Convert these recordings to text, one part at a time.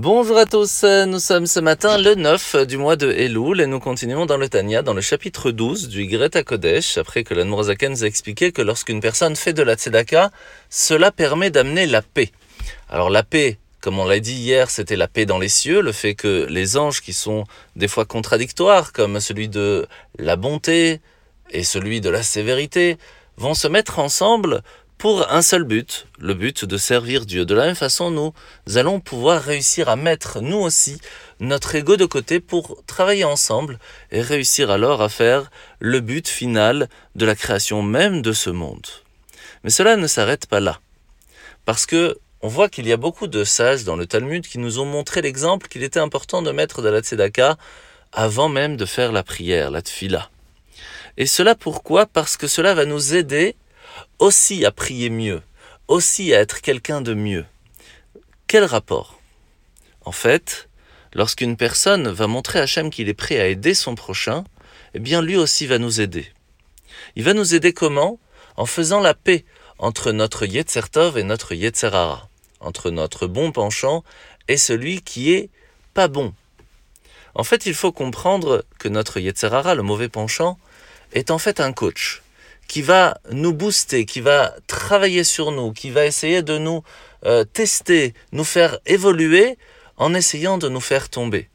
Bonjour à tous, nous sommes ce matin le 9 du mois de Elul et nous continuons dans le Tanya, dans le chapitre 12 du Greta Kodesh, après que l'Anmorazaken nous a expliqué que lorsqu'une personne fait de la tzedaka, cela permet d'amener la paix. Alors la paix, comme on l'a dit hier, c'était la paix dans les cieux, le fait que les anges qui sont des fois contradictoires, comme celui de la bonté et celui de la sévérité, vont se mettre ensemble pour un seul but, le but de servir Dieu. De la même façon, nous allons pouvoir réussir à mettre, nous aussi, notre ego de côté pour travailler ensemble et réussir alors à faire le but final de la création même de ce monde. Mais cela ne s'arrête pas là. Parce que on voit qu'il y a beaucoup de sages dans le Talmud qui nous ont montré l'exemple qu'il était important de mettre de la tzedaka avant même de faire la prière, la tfila. Et cela pourquoi? Parce que cela va nous aider aussi à prier mieux, aussi à être quelqu'un de mieux. Quel rapport? En fait, lorsqu'une personne va montrer à Hachem qu'il est prêt à aider son prochain, eh bien lui aussi va nous aider. Il va nous aider comment? En faisant la paix entre notre Yetzertov et notre Yetzerara, entre notre bon penchant et celui qui est pas bon. En fait, il faut comprendre que notre Yetzerara, le mauvais penchant, est en fait un coach qui va nous booster, qui va travailler sur nous, qui va essayer de nous euh, tester, nous faire évoluer en essayant de nous faire tomber.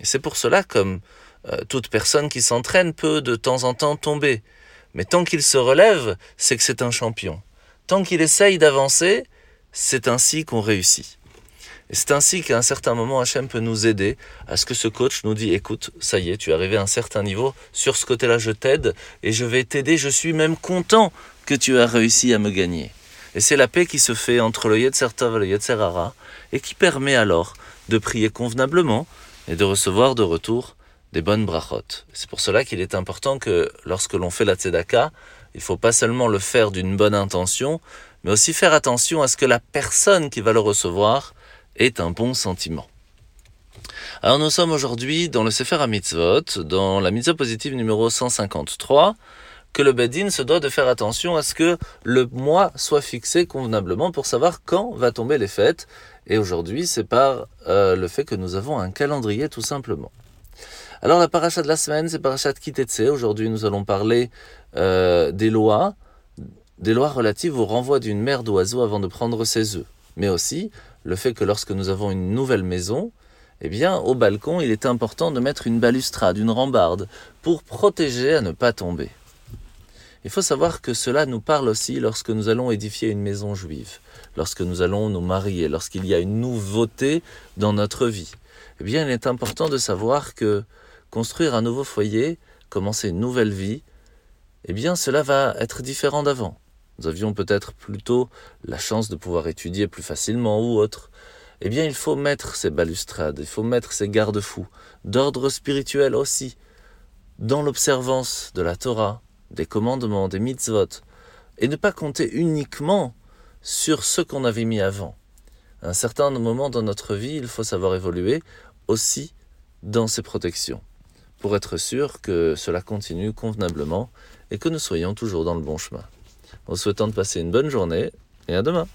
Et c'est pour cela, comme euh, toute personne qui s'entraîne peut de temps en temps tomber. Mais tant qu'il se relève, c'est que c'est un champion. Tant qu'il essaye d'avancer, c'est ainsi qu'on réussit. C'est ainsi qu'à un certain moment, Hachem peut nous aider à ce que ce coach nous dit, écoute, ça y est, tu es arrivé à un certain niveau, sur ce côté-là, je t'aide et je vais t'aider, je suis même content que tu as réussi à me gagner. Et c'est la paix qui se fait entre le Yetzer Tov et le Yetzer Hara et qui permet alors de prier convenablement et de recevoir de retour des bonnes brachot. C'est pour cela qu'il est important que lorsque l'on fait la tzedaka, il faut pas seulement le faire d'une bonne intention, mais aussi faire attention à ce que la personne qui va le recevoir est un bon sentiment. Alors nous sommes aujourd'hui dans le Sefer HaMitzvot, dans la mitzvah positive numéro 153, que le Bedin se doit de faire attention à ce que le mois soit fixé convenablement pour savoir quand va tomber les fêtes. Et aujourd'hui, c'est par euh, le fait que nous avons un calendrier tout simplement. Alors la paracha de la semaine, c'est paracha de Kitetse. Aujourd'hui, nous allons parler euh, des lois, des lois relatives au renvoi d'une mère d'oiseau avant de prendre ses œufs, mais aussi le fait que lorsque nous avons une nouvelle maison, eh bien, au balcon, il est important de mettre une balustrade, une rambarde, pour protéger à ne pas tomber. Il faut savoir que cela nous parle aussi lorsque nous allons édifier une maison juive, lorsque nous allons nous marier, lorsqu'il y a une nouveauté dans notre vie. Eh bien, il est important de savoir que construire un nouveau foyer, commencer une nouvelle vie, eh bien, cela va être différent d'avant. Nous avions peut-être plutôt la chance de pouvoir étudier plus facilement ou autre. Eh bien, il faut mettre ces balustrades, il faut mettre ces garde-fous, d'ordre spirituel aussi, dans l'observance de la Torah, des commandements, des mitzvot, et ne pas compter uniquement sur ce qu'on avait mis avant. À un certain moment dans notre vie, il faut savoir évoluer aussi dans ces protections, pour être sûr que cela continue convenablement et que nous soyons toujours dans le bon chemin en souhaitant de passer une bonne journée et à demain.